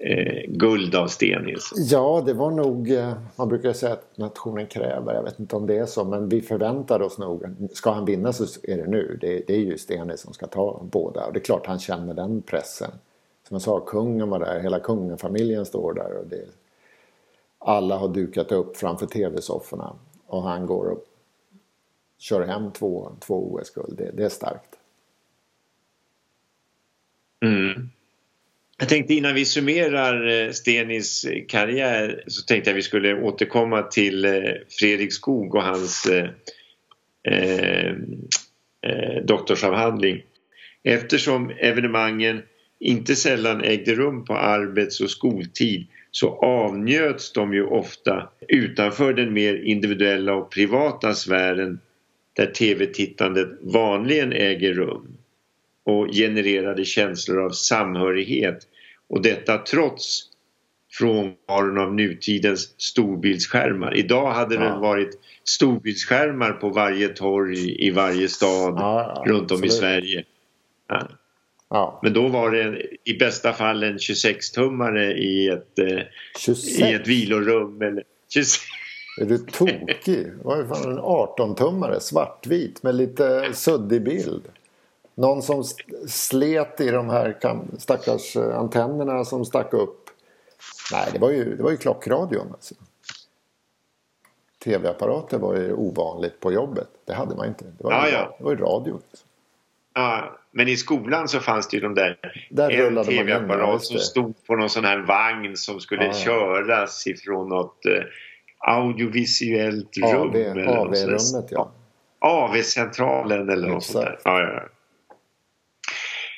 eh, guld av Stenis. Ja, det var nog, eh, man brukar säga att nationen kräver, jag vet inte om det är så, men vi förväntade oss nog, ska han vinna så är det nu. Det, det är ju Stenis som ska ta båda och det är klart han känner den pressen. Som jag sa, kungen var där, hela kungafamiljen står där och det, alla har dukat upp framför tv-sofforna och han går och kör hem två, två OS-guld. Det, det, är starkt. Mm. Jag tänkte innan vi summerar eh, Stenis eh, karriär så tänkte jag vi skulle återkomma till eh, Fredrik Skog och hans eh, eh, doktorsavhandling. Eftersom evenemangen inte sällan ägde rum på arbets och skoltid så avnjöts de ju ofta utanför den mer individuella och privata sfären där tv-tittandet vanligen äger rum och genererade känslor av samhörighet och detta trots frånvaron av nutidens storbildsskärmar. Idag hade ja. det varit storbildsskärmar på varje torg i varje stad ja, ja, runt om absolut. i Sverige. Ja. Men då var det i bästa fall en 26-tummare i ett, eh, i ett vilorum. Eller 26. Är du tokig? Vad fan en 18-tummare svartvit med lite suddig bild? Någon som slet i de här stackars eh, antennerna som stack upp. Nej, det var ju, det var ju klockradion alltså. Tv-apparater var ju ovanligt på jobbet. Det hade man inte. Det var, ja, ju, ja. Det var ju radio. Liksom. Ja, men i skolan så fanns det ju de där, där en tv-apparat som stod på någon sån här vagn som skulle ja, köras ifrån något eh, audiovisuellt rum. AV-rummet ja. AV-centralen eller något sånt där. Ja, ja.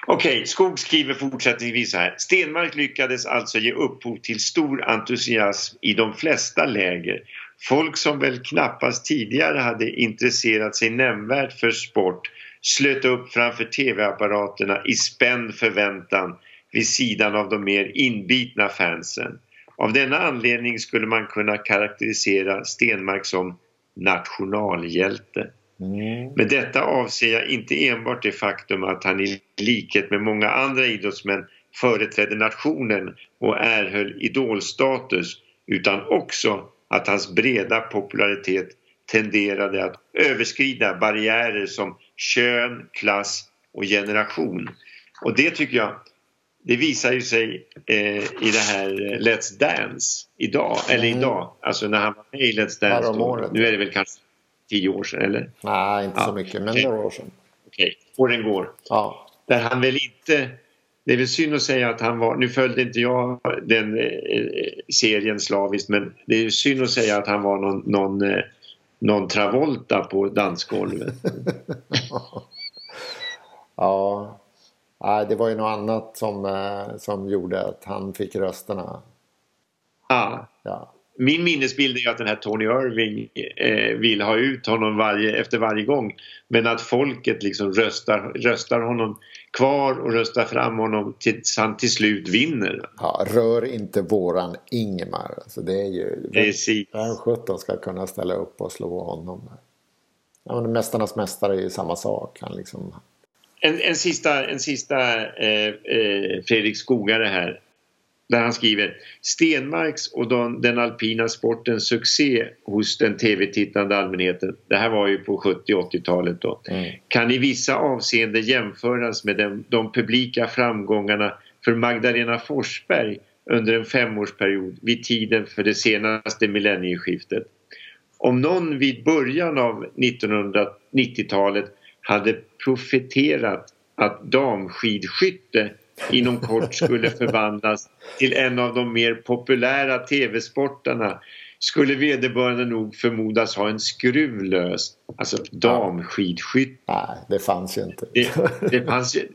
Okej, okay, Skog skriver fortsättningsvis så här. Stenmark lyckades alltså ge upphov till stor entusiasm i de flesta läger. Folk som väl knappast tidigare hade intresserat sig nämnvärt för sport slöt upp framför tv-apparaterna i spänd förväntan vid sidan av de mer inbitna fansen. Av denna anledning skulle man kunna karaktärisera Stenmark som nationalhjälte. Mm. Med detta avser jag inte enbart det faktum att han i likhet med många andra idrottsmän företrädde nationen och erhöll idolstatus utan också att hans breda popularitet tenderade att överskrida barriärer som kön, klass och generation. Och det tycker jag det visar ju sig eh, i det här Let's Dance idag, mm. eller idag, alltså när han var med i Let's Dance. Då, nu är det väl kanske tio år sedan eller? Nej, inte ja. så mycket, men okay. några år sedan. Okej, okay. åren går. Ja. Där han väl inte det är väl synd att säga att han var, nu följde inte jag den eh, serien slaviskt men det är synd att säga att han var någon, någon, eh, någon Travolta på dansgolvet. [laughs] ja, Nej, det var ju något annat som, eh, som gjorde att han fick rösterna. Ja. ja. Min minnesbild är att den här Tony Irving eh, vill ha ut honom varje, efter varje gång. Men att folket liksom röstar, röstar honom kvar och röstar fram honom tills han till slut vinner. Ja, rör inte våran Ingemar. Alltså det är ju... Precis. Vem sjutton ska kunna ställa upp och slå honom? Ja, men Mästarnas mästare är ju samma sak. Han liksom en, en sista, en sista eh, eh, Fredrik Skogare här. Där han skriver Stenmarks och den, den alpina sportens succé hos den tv-tittande allmänheten, det här var ju på 70 80-talet då, mm. kan i vissa avseenden jämföras med den, de publika framgångarna för Magdalena Forsberg under en femårsperiod vid tiden för det senaste millennieskiftet. Om någon vid början av 1990-talet hade profeterat att damskidskytte inom kort skulle förvandlas till en av de mer populära tv-sportarna skulle vederbörande nog förmodas ha en skruv lös. Alltså damskidskytte. Nej, det fanns ju inte. Det, det fanns ju...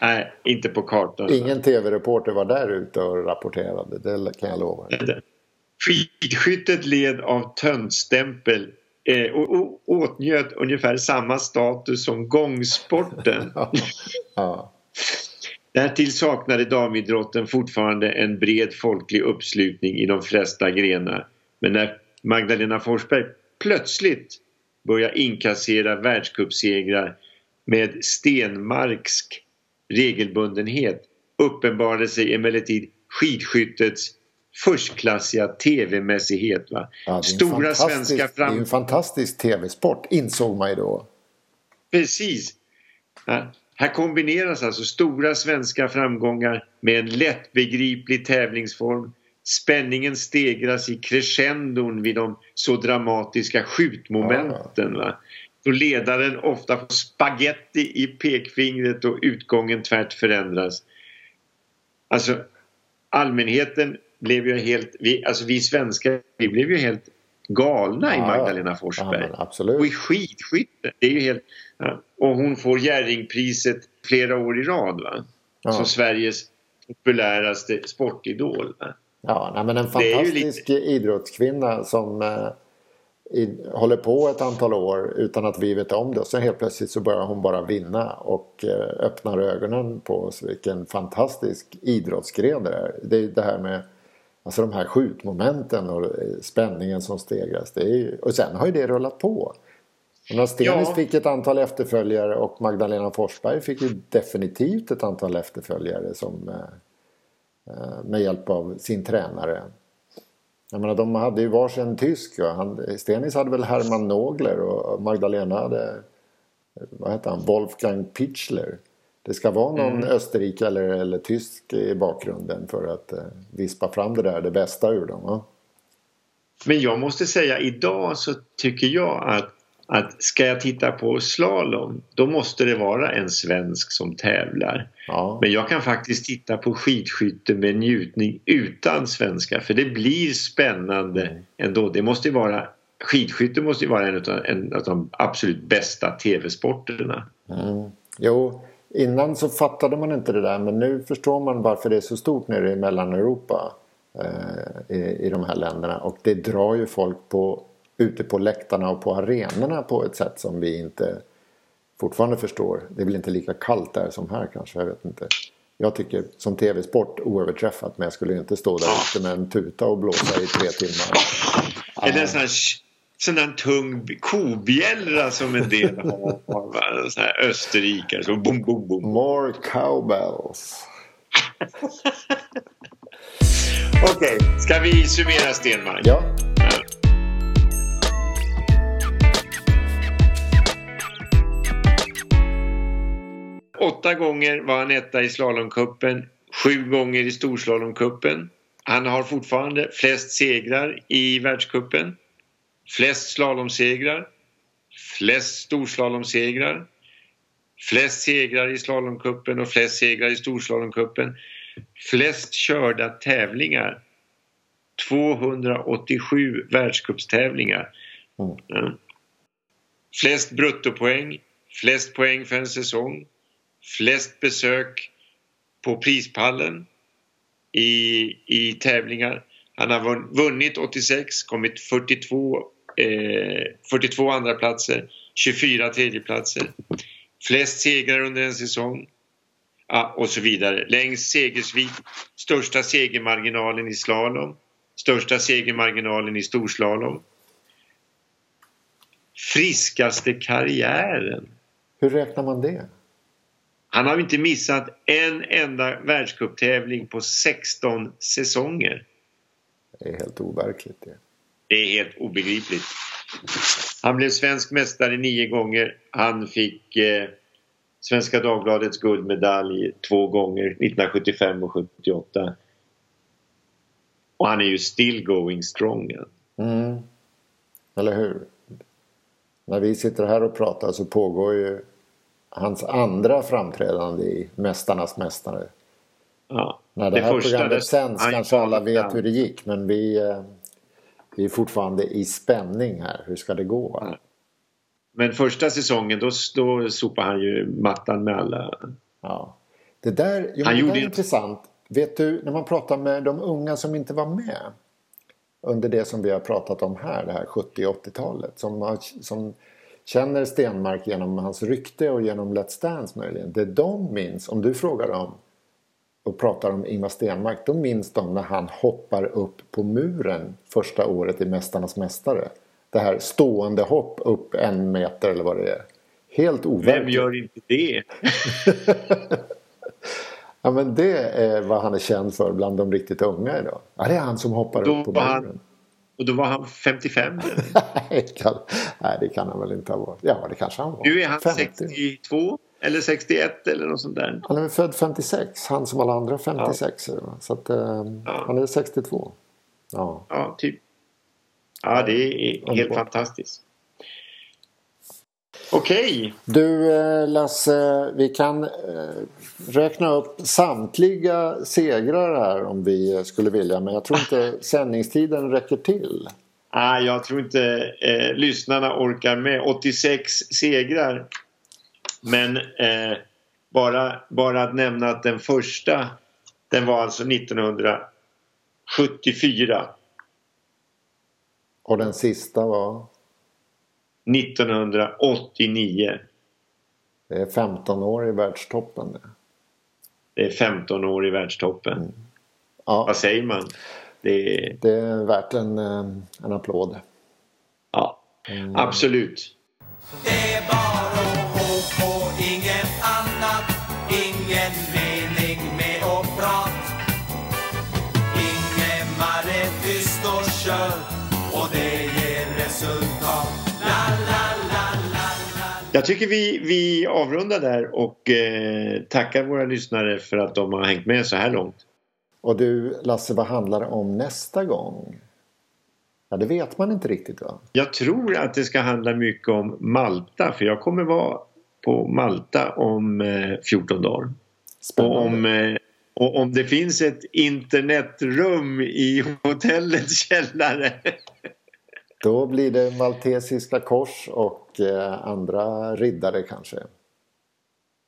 Nej, inte på kartan. Ingen tv-reporter var där ute och rapporterade, det kan jag lova. Skidskyttet led av töntstämpel eh, och, åtnjöt ungefär samma status som gångsporten. [laughs] ja. Därtill saknade damidrotten fortfarande en bred folklig uppslutning i de flesta grenar. Men när Magdalena Forsberg plötsligt började inkassera världscupsegrar med stenmarksk regelbundenhet uppenbarade sig emellertid skidskyttets förstklassiga tv-mässighet. Ja, Stora svenska fram... Det är en fantastisk tv-sport insåg man ju då. Precis. Ja. Här kombineras alltså stora svenska framgångar med en lättbegriplig tävlingsform. Spänningen stegras i crescendon vid de så dramatiska skjutmomenten. Va? Då ledaren ofta får spaghetti i pekfingret och utgången tvärt förändras. Alltså allmänheten blev ju helt, vi, alltså vi svenskar, vi blev ju helt galna i Magdalena Forsberg. Ja. Och i skidskytte. Det är ju helt, ja. Och hon får Jerringpriset flera år i rad va? Ja. Som Sveriges populäraste sportidol. Va? Ja, nej, men en fantastisk lite... idrottskvinna som eh, i, håller på ett antal år utan att vi vet om det. Och sen helt plötsligt så börjar hon bara vinna och eh, öppnar ögonen på oss. Vilken fantastisk idrottsgren det är. Det är det här med Alltså de här skjutmomenten och spänningen som stegras. Det är, och sen har ju det rullat på. Och när Stenis ja. fick ett antal efterföljare och Magdalena Forsberg fick ju definitivt ett antal efterföljare som, eh, eh med hjälp av sin tränare. Jag menar, de hade ju varsin tysk. Han, Stenis hade väl Hermann Nogler och Magdalena hade vad heter han? Wolfgang Pichler. Det ska vara någon mm. österrike eller, eller tysk i bakgrunden för att eh, vispa fram det där, det bästa ur dem. Va? Men jag måste säga idag så tycker jag att, att ska jag titta på slalom då måste det vara en svensk som tävlar. Ja. Men jag kan faktiskt titta på skidskytte med njutning utan svenska för det blir spännande mm. ändå. Det måste vara Skidskytte måste ju vara en av, en av de absolut bästa tv-sporterna. Mm. Jo, Innan så fattade man inte det där men nu förstår man varför det är så stort nere i Mellaneuropa eh, i, i de här länderna och det drar ju folk på, ute på läktarna och på arenorna på ett sätt som vi inte fortfarande förstår. Det är väl inte lika kallt där som här kanske, jag vet inte. Jag tycker som tv-sport oöverträffat men jag skulle inte stå där ute med en tuta och blåsa i tre timmar. Är det sån här sån där tung kobjällra som en del har sån här österrikare. Så bom, bom, bom. More cowbells. [laughs] Okej, okay. ska vi summera Stenmark? Ja. Åtta gånger var han etta i slalomkuppen, sju gånger i storslalomkuppen. Han har fortfarande flest segrar i världskuppen flest slalomsegrar, flest storslalomsegrar, flest segrar i slalomkuppen och flest segrar i storslalomkuppen, flest körda tävlingar, 287 världscupstävlingar. Mm. Flest bruttopoäng, flest poäng för en säsong, flest besök på prispallen i, i tävlingar. Han har vunnit 86, kommit 42 eh, 42 andra platser, 24 tredjeplatser. Flest segrar under en säsong Ah, och så vidare. Längst segersvit, största segermarginalen i slalom, största segermarginalen i storslalom. Friskaste karriären. Hur räknar man det? Han har inte missat en enda världscuptävling på 16 säsonger. Det är helt overkligt det. Det är helt obegripligt. Han blev svensk mästare nio gånger. Han fick eh, Svenska Dagbladets guldmedalj två gånger, 1975 och 78. Och han är ju still going strong. Mm. Eller hur? När vi sitter här och pratar så pågår ju hans andra framträdande i Mästarnas Mästare. Ja. När det, Det här första, programmet det- sänds kanske alla vet hur det gick men vi, eh, vi är fortfarande i spänning här. Hur ska det gå? Men första säsongen då, då sopade han ju mattan med alla. Ja. Det där, jo, Han det gjorde där är intressant. Vet du, när man pratar med de unga som inte var med under det som vi har pratat om här, det här 70 80-talet. Som, som känner Stenmark genom hans rykte och genom Let's Dance möjligen. Det de minns, om du frågar dem och pratar om Ingmar Stenmark, då minns de när han hoppar upp på muren första året i Mästarnas Mästare. Det här stående hopp upp en meter eller vad det är. Helt overkligt. Vem gör inte det? [laughs] Ja men det är vad han är känd för bland de riktigt unga idag. Ja det är han som hoppar Då upp på var han- muren. Och då var han 55. eller? [laughs] Nej, kan, nej det kan han väl inte ha varit. Ja det kanske han var. Nu är han 50. 62 eller 61 eller något sånt där. Han är väl född 56. Han som alla andra 56. är det, va? Så att eh, han är 62. Ja. Ja, typ. Ja, det är helt Underbart. fantastiskt. Okej, Du eh, Lasse, vi kan eh, räkna upp samtliga segrar här om vi skulle vilja. Men jag tror inte [laughs] sändningstiden räcker till. ah, jag tror inte eh, lyssnarna orkar med 86 segrar. Men eh, bara, bara att nämna att den första den var alltså 1974. Och den sista var? 1989. Det är 15 år i världstoppen. det. Det är 15 år i världstoppen. Ja, Vad säger man? Det är, det är värt en, eh, en applåd. ja, absolut. Jag tycker vi, vi avrundar där och eh, tackar våra lyssnare för att de har hängt med så här långt. Och du Lasse, vad handlar det om nästa gång? Ja, det vet man inte riktigt va? Jag tror att det ska handla mycket om Malta för jag kommer vara på Malta om eh, 14 dagar. Och Spännande. om, eh, och om det finns ett internetrum i [laughs] hotellets källare. Då blir det maltesiska kors och eh, andra riddare kanske.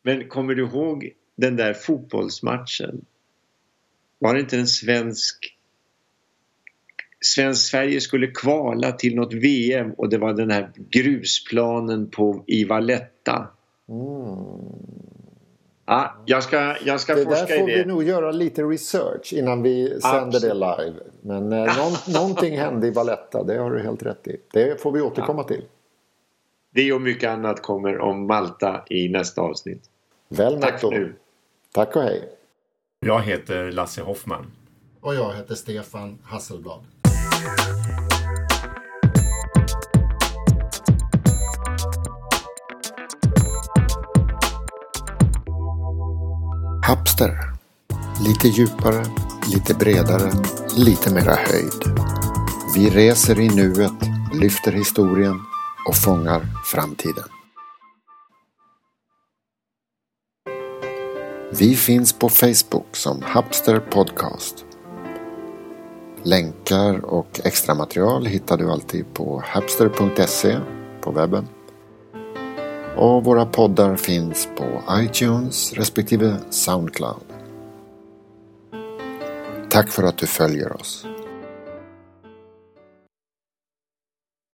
Men kommer du ihåg den där fotbollsmatchen? Var det inte en svensk... Svensk-Sverige skulle kvala till något VM och det var den här grusplanen på, i Valletta. Ja, jag ska, jag ska. Det forska där får i det. vi nog göra lite research innan vi sänder det live. Men eh, någon, någonting hände i Valletta, det har du helt rätt i. Det får vi återkomma till. Det och mycket annat kommer om Malta i nästa avsnitt. Väl Tack för då. nu. Tack och hej. Jag heter Lasse Hoffman. Och jag heter Stefan Hasselblad. Hapster. Lite djupare, lite bredare, lite mera höjd. Vi reser i nuet, lyfter historien och fångar framtiden. Vi finns på Facebook som Hapster Podcast. Länkar och extra material hittar du alltid på hapster.se på webben. Och våra poddar finns på iTunes respektive Soundcloud. Tack för att du följer oss.